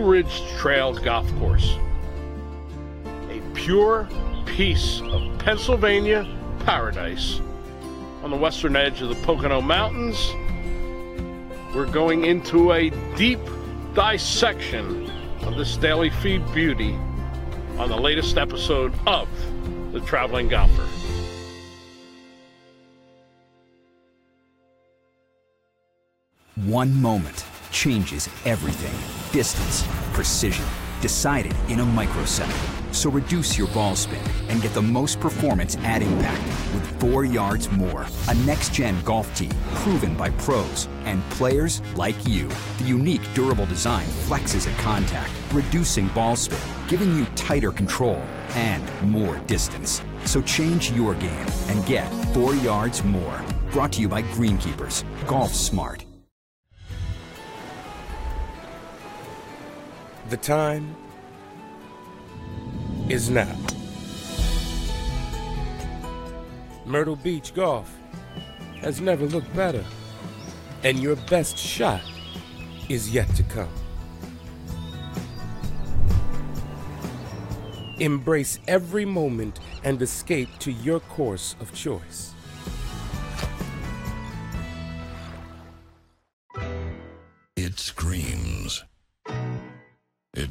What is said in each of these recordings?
Blue Ridge Trail Golf Course. A pure piece of Pennsylvania paradise on the western edge of the Pocono Mountains. We're going into a deep dissection of this daily fee beauty on the latest episode of The Traveling Golfer. One moment changes everything. Distance, precision, decided in a microsecond. So reduce your ball spin and get the most performance at impact with four yards more. A next-gen golf tee proven by pros and players like you. The unique durable design flexes at contact, reducing ball spin, giving you tighter control and more distance. So change your game and get four yards more. Brought to you by Greenkeepers. Golf smart. The time is now. Myrtle Beach Golf has never looked better, and your best shot is yet to come. Embrace every moment and escape to your course of choice.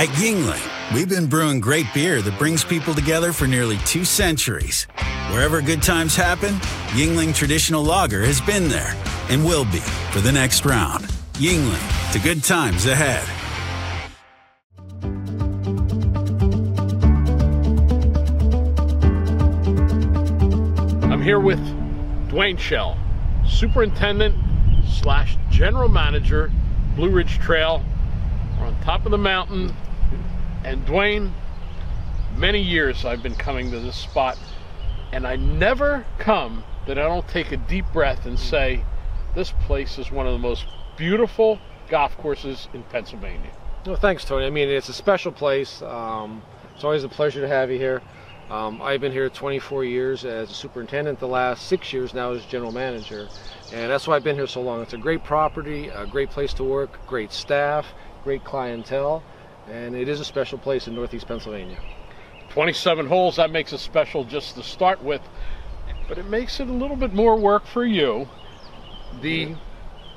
At Yuengling, we've been brewing great beer that brings people together for nearly two centuries. Wherever good times happen, Yuengling Traditional Lager has been there and will be for the next round. Yuengling, to good times ahead. I'm here with Dwayne Shell, Superintendent slash General Manager, Blue Ridge Trail. We're on top of the mountain. And Dwayne, many years I've been coming to this spot, and I never come that I don't take a deep breath and say, this place is one of the most beautiful golf courses in Pennsylvania. Well, thanks, Tony. I mean, it's a special place. Um, it's always a pleasure to have you here. Um, I've been here 24 years as a superintendent, the last six years now as general manager, and that's why I've been here so long. It's a great property, a great place to work, great staff, great clientele, and it is a special place in Northeast Pennsylvania. 27 holes, that makes it special just to start with, but it makes it a little bit more work for you. The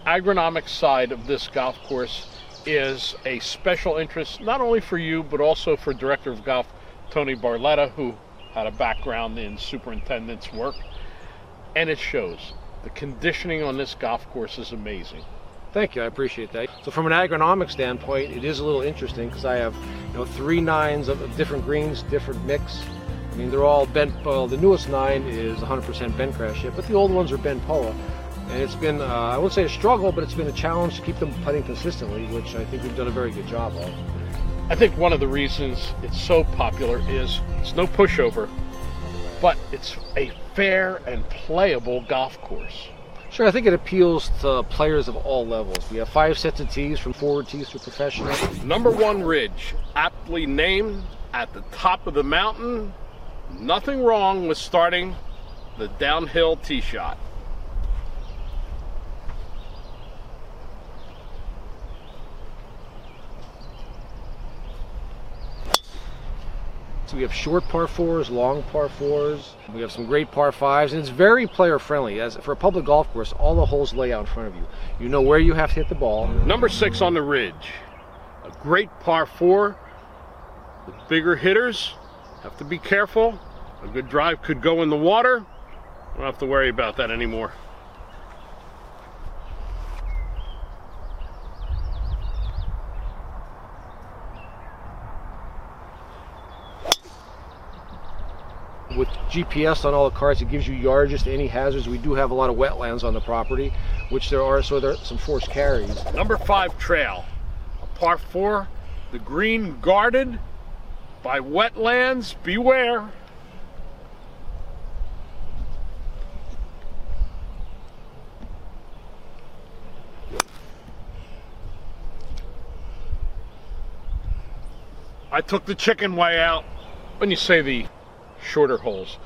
agronomic side of this golf course is a special interest, not only for you, but also for Director of Golf Tony Barletta, who had a background in superintendent's work, and it shows. The conditioning on this golf course is amazing. Thank you, I appreciate that. So from an agronomic standpoint, it is a little interesting because I have, you know, three nines of different greens, different mix. I mean, they're all bent. Well, the newest nine is 100% bent grass but the old ones are bent poa. And it's been, uh, I won't say a struggle, but it's been a challenge to keep them putting consistently, which I think we've done a very good job of. I think one of the reasons it's so popular is it's no pushover, but it's a fair and playable golf course. Sure, I think it appeals to players of all levels. We have five sets of tees from forward tees to professional. Number one ridge, aptly named at the top of the mountain. Nothing wrong with starting the downhill tee shot. We have short par fours, long par fours. We have some great par fives, and it's very player friendly. As for a public golf course, all the holes lay out in front of you. You know where you have to hit the ball. Number six on the ridge, a great par four. The bigger hitters have to be careful. A good drive could go in the water. Don't have to worry about that anymore. With GPS on all the carts, it gives you yardage to any hazards. We do have a lot of wetlands on the property, which there are, so there are some forced carries. Number five trail, a par four, the green guarded, by wetlands, beware. I took the chicken way out. When you say the shorter holes,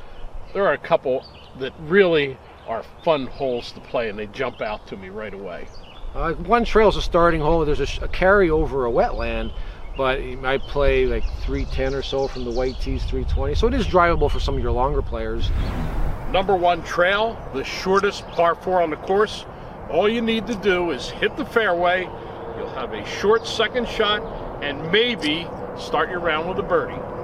there are a couple that really are fun holes to play and they jump out to me right away. Uh, one trail's a starting hole. There's a, a carry over a wetland, but you might play like 310 or so from the white tees, 320. So it is drivable for some of your longer players. Number one trail, the shortest par four on the course. All you need to do is hit the fairway. You'll have a short second shot and maybe start your round with a birdie.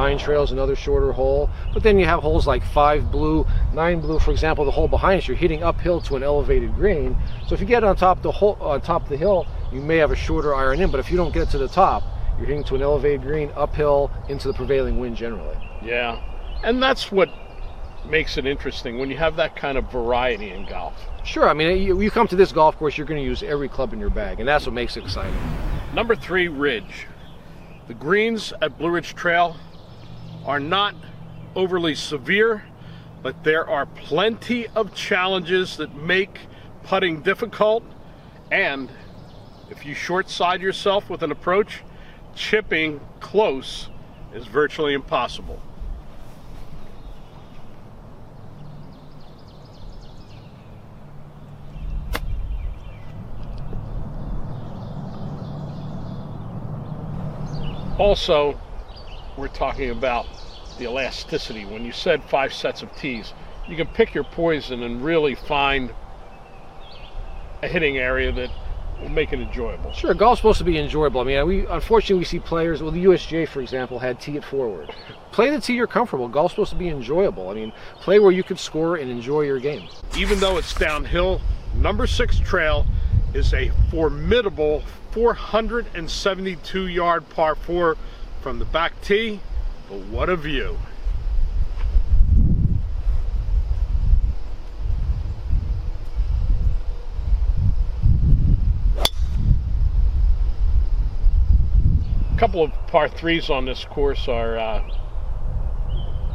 Nine trails, another shorter hole. But then you have holes like five blue, nine blue, for example, the hole behind us, you're hitting uphill to an elevated green. So if you get on top the hole, on top of the hill, you may have a shorter iron in, but if you don't get to the top, you're hitting to an elevated green uphill into the prevailing wind generally. Yeah. And that's what makes it interesting when you have that kind of variety in golf. Sure, I mean, you, you come to this golf course, you're going to use every club in your bag, and that's what makes it exciting. Number three, Ridge. The greens at Blue Ridge Trail are not overly severe, but there are plenty of challenges that make putting difficult. And if you short side yourself with an approach, chipping close is virtually impossible. Also, we're talking about the elasticity. When you said five sets of tees, you can pick your poison and really find a hitting area that will make it enjoyable. Sure, golf's supposed to be enjoyable. I mean, we unfortunately we see players. Well, the USGA, for example, had tee it forward. Play the tee you're comfortable. Golf's supposed to be enjoyable. I mean, play where you can score and enjoy your game. Even though it's downhill, number six trail is a formidable 472 yard par four from the back tee. But what a view! A couple of par threes on this course are uh,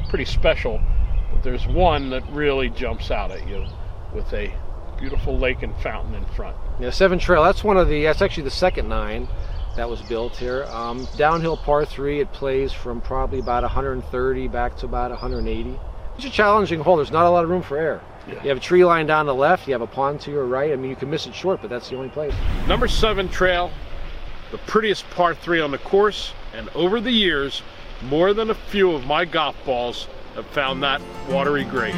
pretty special, but there's one that really jumps out at you with a beautiful lake and fountain in front. Yeah, seven trail. That's one of the. That's actually the second nine that was built here. Um, downhill par three. It plays from probably about 130 back to about 180. It's a challenging hole. There's not a lot of room for air. Yeah. You have a tree line down the left. You have a pond to your right. I mean, you can miss it short, but that's the only place. Number seven trail, the prettiest par three on the course, and over the years, more than a few of my golf balls have found that watery grave.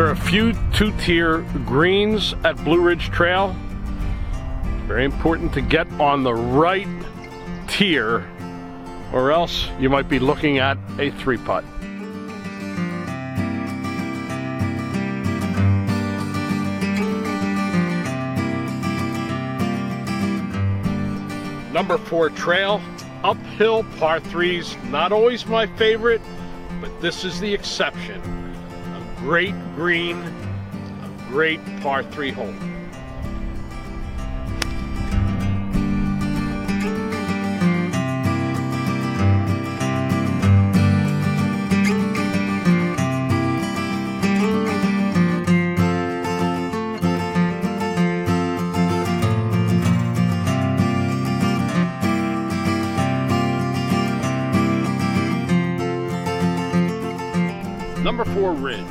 There are a few two-tier greens at Blue Ridge Trail. Very important to get on the right tier or else you might be looking at a three putt. Number four trail, uphill par threes, not always my favorite, but this is the exception. Great green, a great par three hole. Number four Ridge,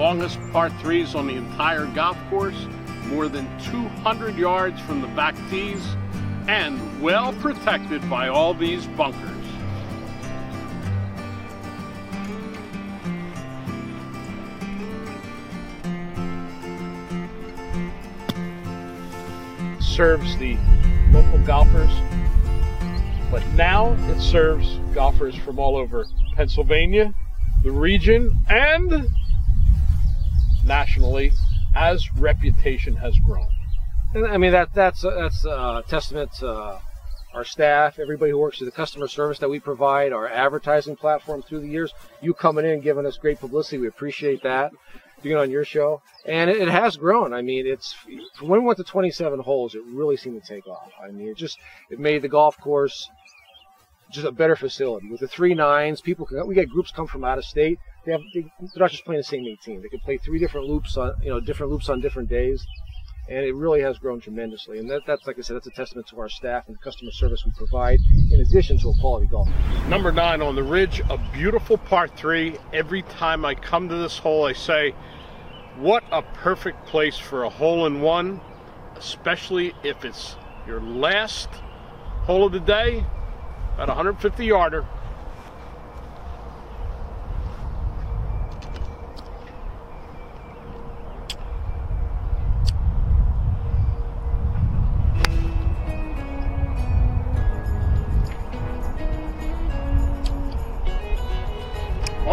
longest par threes on the entire golf course, more than 200 yards from the back tees, and well protected by all these bunkers. Serves the local golfers, but now it serves golfers from all over Pennsylvania, the region, and nationally as reputation has grown. And I mean that that's uh, that's uh, a testament to uh, our staff, everybody who works in the customer service that we provide, our advertising platform through the years. You coming in, giving us great publicity, we appreciate that. It on your show, and it, it has grown. I mean, it's when we went to 27 holes, it really seemed to take off. I mean, it just it made the golf course just a better facility with the three nines. People can, we get groups come from out of state. They have they, they're not just playing the same 18. They can play three different loops on you know different loops on different days and it really has grown tremendously. And that, that's, like I said, that's a testament to our staff and the customer service we provide, in addition to a quality golf. Number nine on the ridge, a beautiful par three. Every time I come to this hole, I say, what a perfect place for a hole in one, especially if it's your last hole of the day, about 150 yarder.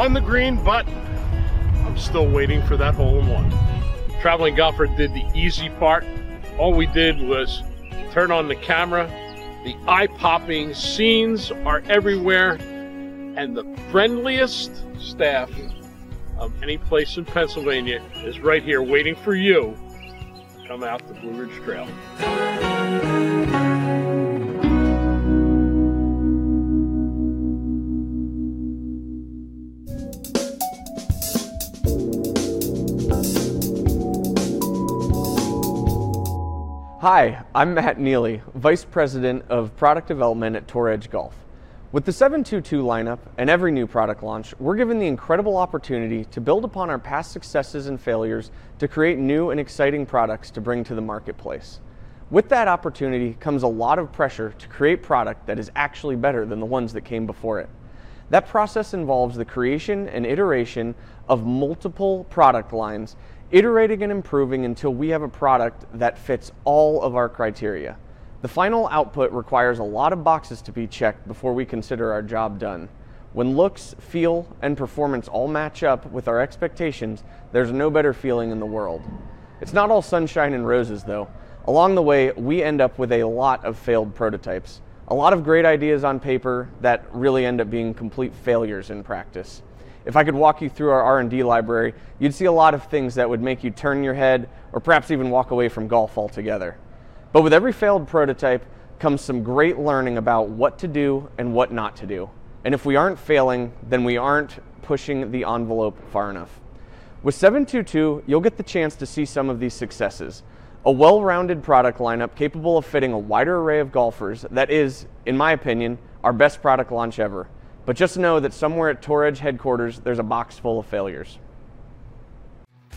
on the green, but I'm still waiting for that hole in one. Traveling golfer did the easy part. All we did was turn on the camera. The eye-popping scenes are everywhere, and the friendliest staff of any place in Pennsylvania is right here waiting for you to come out the Blue Ridge Trail. Hi, I'm Matt Neely, Vice President of Product Development at Tour Edge Golf. With the 722 lineup and every new product launch, we're given the incredible opportunity to build upon our past successes and failures to create new and exciting products to bring to the marketplace. With that opportunity comes a lot of pressure to create product that is actually better than the ones that came before it. That process involves the creation and iteration of multiple product lines iterating and improving until we have a product that fits all of our criteria. The final output requires a lot of boxes to be checked before we consider our job done. When looks, feel, and performance all match up with our expectations, there's no better feeling in the world. It's not all sunshine and roses though. Along the way, we end up with a lot of failed prototypes. A lot of great ideas on paper that really end up being complete failures in practice. If I could walk you through our R&D library, you'd see a lot of things that would make you turn your head or perhaps even walk away from golf altogether. But with every failed prototype comes some great learning about what to do and what not to do. And if we aren't failing, then we aren't pushing the envelope far enough. With 722, you'll get the chance to see some of these successes. A well-rounded product lineup capable of fitting a wider array of golfers that is, in my opinion, our best product launch ever. But just know that somewhere at Tour Edge headquarters, there's a box full of failures.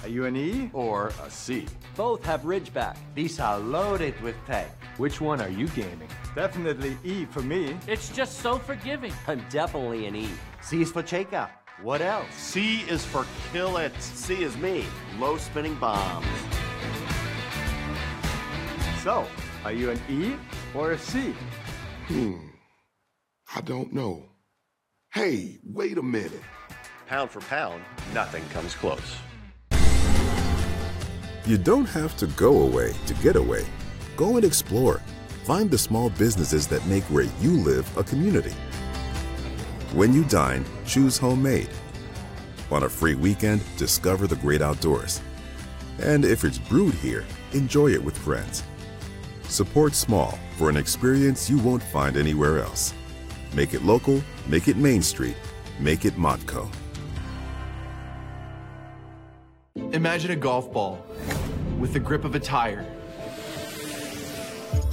Are you an E or a C? Both have Ridgeback. These are loaded with tech. Which one are you gaming? Definitely E for me. It's just so forgiving. I'm definitely an E. C is for Cheka. What else? C is for kill it. C is me. Low spinning bombs. So, are you an E or a C? Hmm. I don't know. Hey, wait a minute. Pound for pound, nothing comes close. You don't have to go away to get away. Go and explore. Find the small businesses that make where you live a community. When you dine, choose homemade. On a free weekend, discover the great outdoors. And if it's brewed here, enjoy it with friends. Support small for an experience you won't find anywhere else. Make it local, make it Main Street, make it Montco. Imagine a golf ball with the grip of a tire.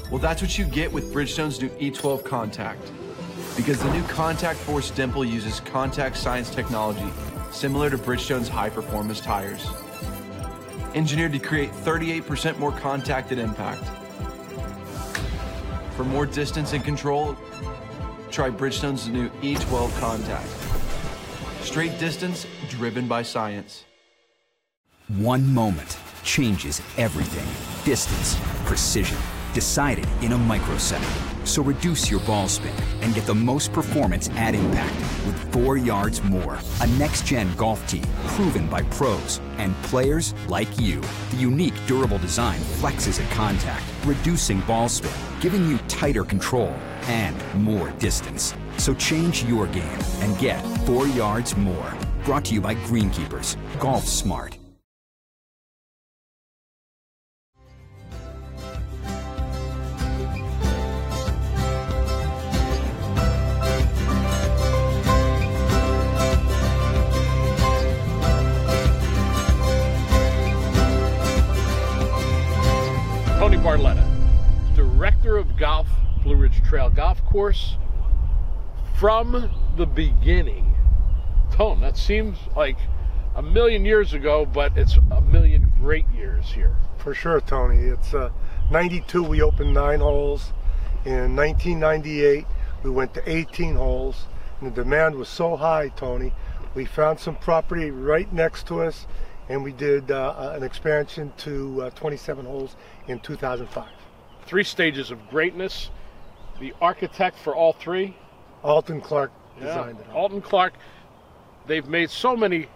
Well, that's what you get with Bridgestone's new E12 Contact. Because the new Contact Force dimple uses contact science technology similar to Bridgestone's high performance tires. Engineered to create 38% more contact at impact. For more distance and control, try Bridgestone's new E12 Contact. Straight distance driven by science. One moment changes everything. Distance, precision, decided in a microsecond. So reduce your ball spin and get the most performance at impact with four yards more. A next gen golf tee proven by pros and players like you. The unique durable design flexes at contact, reducing ball spin, giving you tighter control and more distance. So change your game and get four yards more. Brought to you by Greenkeepers. Golf Smart. From the beginning. Tone, that seems like a million years ago, but it's a million great years here. For sure, Tony. It's uh, 92, we opened nine holes. In 1998, we went to 18 holes, and the demand was so high, Tony. We found some property right next to us, and we did uh, an expansion to uh, 27 holes in 2005. Three stages of greatness. The architect for all three, Alton Clark Yeah, designed it. Alton Clark. They've made so many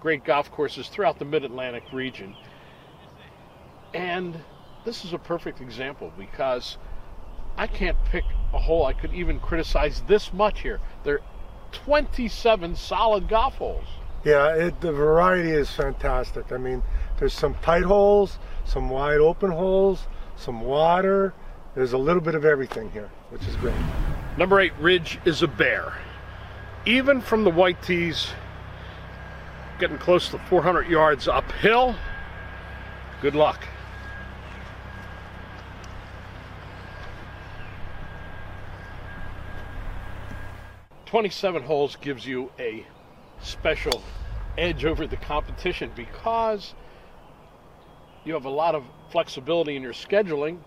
great golf courses throughout the Mid Atlantic region. And this is a perfect example because I can't pick a hole I could even criticize this much here. There are 27 solid golf holes. Yeah, it, the variety is fantastic. I mean, there's some tight holes, some wide open holes, some water. There's a little bit of everything here, which is great. Number eight, Ridge is a bear. Even from the white tees, getting close to 400 yards uphill, good luck. Twenty-seven holes gives you a special edge over the competition because you have a lot of flexibility in your scheduling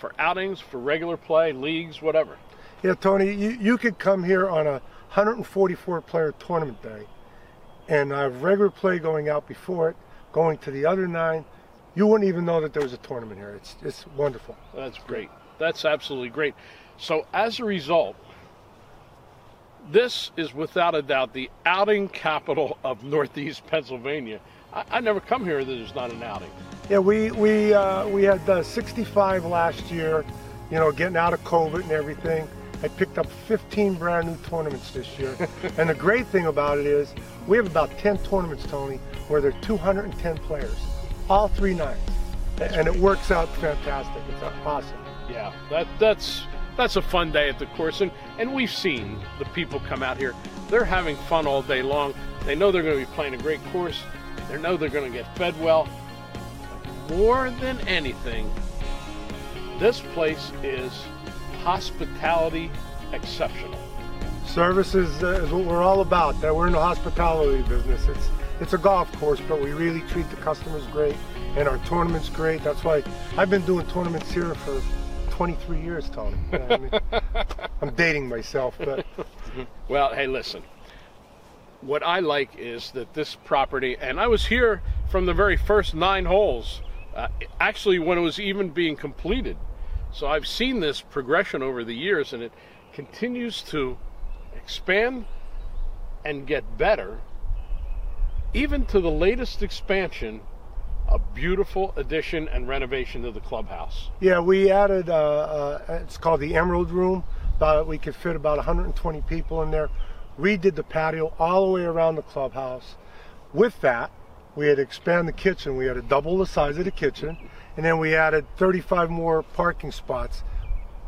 for outings, for regular play, leagues, whatever. Yeah, Tony, you, you could come here on a 144 player tournament day and I have regular play going out before it, going to the other nine. You wouldn't even know that there was a tournament here. It's, it's wonderful. That's great. That's absolutely great. So, as a result, this is without a doubt the outing capital of Northeast Pennsylvania. I, I never come here that there's not an outing. Yeah, we we uh, we had uh, 65 last year. You know, getting out of COVID and everything. I picked up 15 brand new tournaments this year. and the great thing about it is we have about 10 tournaments, Tony, where there are 210 players, all three nines, and it works out fantastic. It's awesome. Yeah, that that's that's a fun day at the course, and and we've seen the people come out here. They're having fun all day long. They know they're going to be playing a great course. They know they're going to get fed well. More than anything, this place is hospitality exceptional. Service is, uh, is what we're all about. That we're in the hospitality business. It's it's a golf course, but we really treat the customers great, and our tournaments great. That's why I've been doing tournaments here for 23 years, Tony. I mean, I'm dating myself, but Well, hey, listen. What I like is that this property, and I was here from the very first nine holes, uh, actually, when it was even being completed. So I've seen this progression over the years, and it continues to expand and get better, even to the latest expansion, a beautiful addition and renovation to the clubhouse. yeah, we added. Uh, uh, it's called the Emerald Room. We could fit about 120 people in there. Redid the patio all the way around the clubhouse. With that, we had to expand the kitchen. We had to double the size of the kitchen, and then we added 35 more parking spots.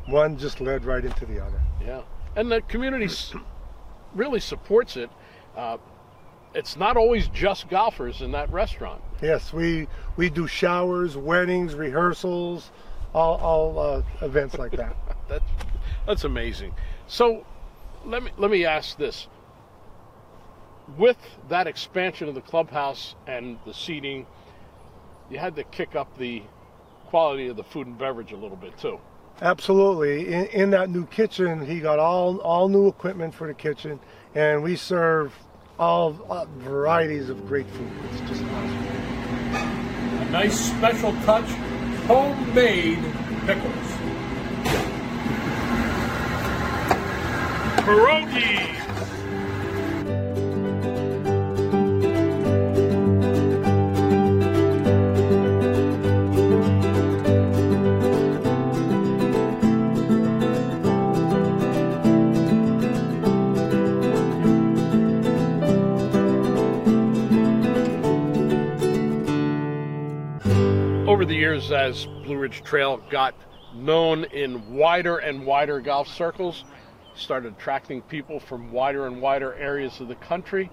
One just led right into the other. Yeah, and the community really supports it. Uh, it's not always just golfers in that restaurant. Yes, we we do showers, weddings, rehearsals, all, all uh, events like that. That's that's amazing. So let me let me ask this: with that expansion of the clubhouse and the seating, you had to kick up the quality of the food and beverage a little bit too. Absolutely. In, in that new kitchen, he got all all new equipment for the kitchen, and we serve all uh, varieties of great food. It's just awesome. A nice special touch, homemade pickles. Pierogi. over the years as Blue Ridge Trail got known in wider and wider golf circles, started attracting people from wider and wider areas of the country.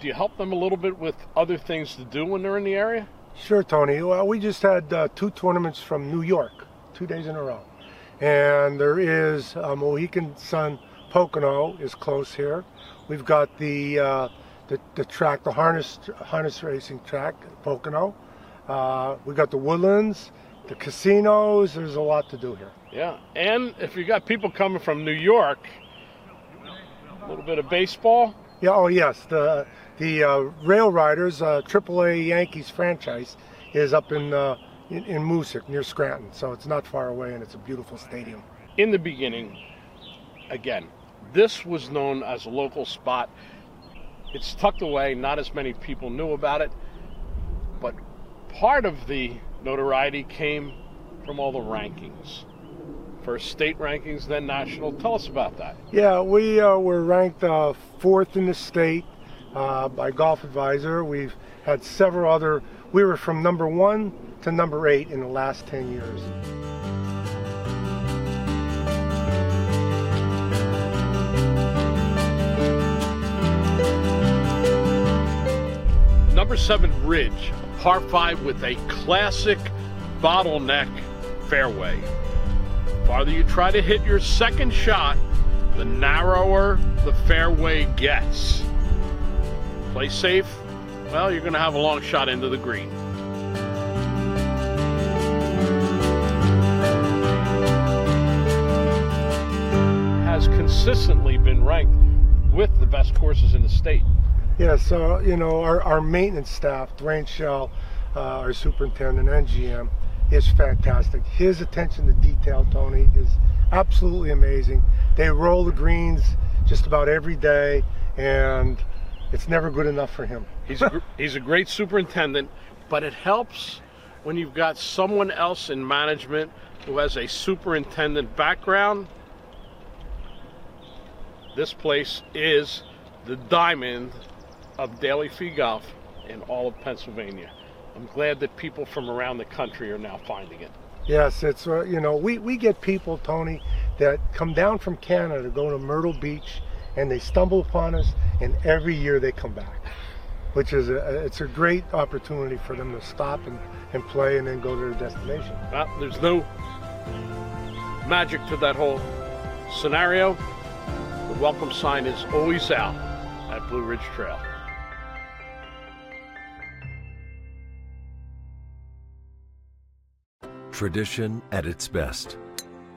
Do you help them a little bit with other things to do when they're in the area? Sure, Tony. Well, we just had uh, two tournaments from New York, two days in a row. And there is uh, Mohegan Sun Pocono is close here. We've got the, uh, the, the track, the harness harness racing track, Pocono. Uh, we got the woodlands, the casinos. There's a lot to do here. Yeah, and if you got people coming from New York, a little bit of baseball. Yeah. Oh, yes. The the uh, Rail Riders uh, AAA Yankees franchise is up in, uh, in in Moosic near Scranton, so it's not far away, and it's a beautiful stadium. In the beginning, again, this was known as a local spot. It's tucked away. Not as many people knew about it, but part of the notoriety came from all the rankings. First state rankings, then national. Tell us about that. Yeah, we uh, were ranked uh, fourth in the state uh, by Golf Advisor. We've had several other, we were from number one to number eight in the last 10 years. Number seven Ridge, par five with a classic bottleneck fairway. Farther you try to hit your second shot, the narrower the fairway gets. Play safe, well, you're going to have a long shot into the green. Has consistently been ranked with the best courses in the state. Yeah, so, you know, our, our maintenance staff, Dwayne Shell, uh, our superintendent and GM, is fantastic. His attention to detail, Tony, is absolutely amazing. They roll the greens just about every day, and it's never good enough for him. He's a, he's a great superintendent, but it helps when you've got someone else in management who has a superintendent background. This place is the diamond of Daily Fee Golf in all of Pennsylvania. I'm glad that people from around the country are now finding it. Yes, it's, uh, you know, we, we get people, Tony, that come down from Canada to go to Myrtle Beach and they stumble upon us and every year they come back, which is a, it's a great opportunity for them to stop and, and play and then go to their destination. Well, there's no magic to that whole scenario. The welcome sign is always out at Blue Ridge Trail. Tradition at its best.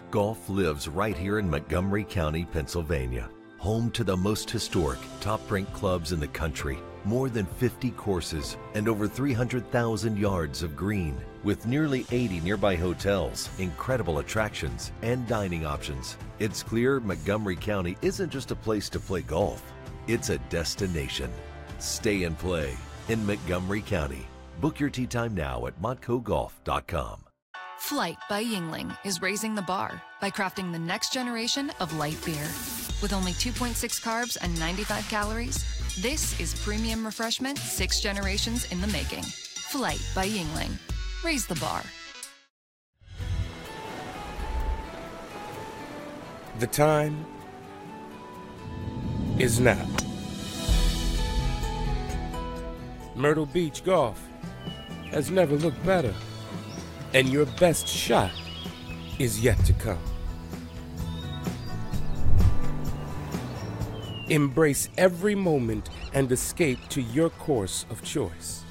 Golf lives right here in Montgomery County, Pennsylvania. Home to the most historic, top ranked clubs in the country. More than 50 courses and over 300,000 yards of green. With nearly 80 nearby hotels, incredible attractions, and dining options. It's clear Montgomery County isn't just a place to play golf, it's a destination. Stay and play in Montgomery County. Book your tee time now at montcogolf.com. Flight by Yuengling is raising the bar by crafting the next generation of light beer. With only 2.6 carbs and 95 calories, this is premium refreshment six generations in the making. Flight by Yuengling. Raise the bar. The time is now. Myrtle Beach Golf has never looked better, and your best shot is yet to come. Embrace every moment and escape to your course of choice.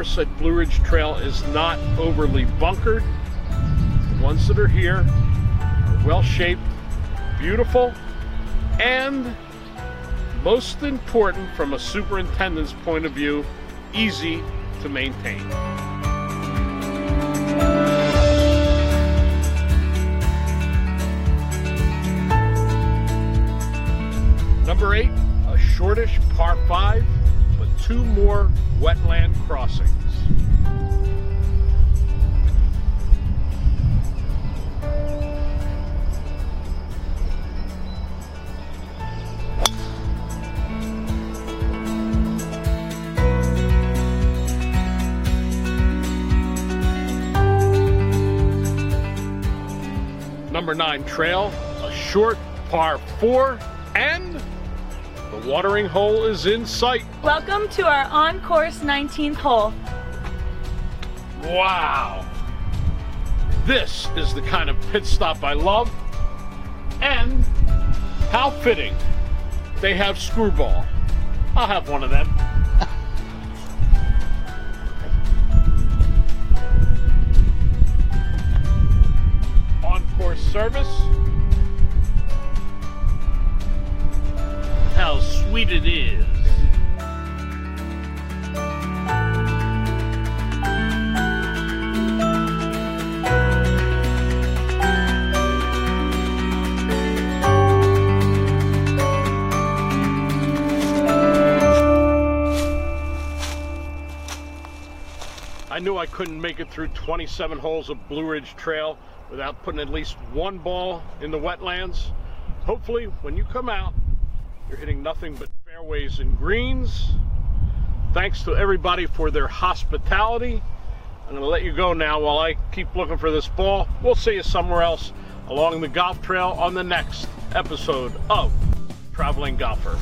Course at Blue Ridge Trail is not overly bunkered. The ones that are here are well shaped, beautiful and most important from a superintendent's point of view, easy to maintain. Number eight, a shortish par five, two more wetland crossings. Number nine trail, a short par four, and the watering hole is in sight. Welcome to our on-course 19th hole. Wow. This is the kind of pit stop I love. And how fitting. They have screwball. I'll have one of them. On course service. How sweet it is. Knew I couldn't make it through 27 holes of Blue Ridge Trail without putting at least one ball in the wetlands. Hopefully, when you come out, you're hitting nothing but fairways and greens. Thanks to everybody for their hospitality. I'm going to let you go now while I keep looking for this ball. We'll see you somewhere else along the golf trail on the next episode of Traveling Golfer.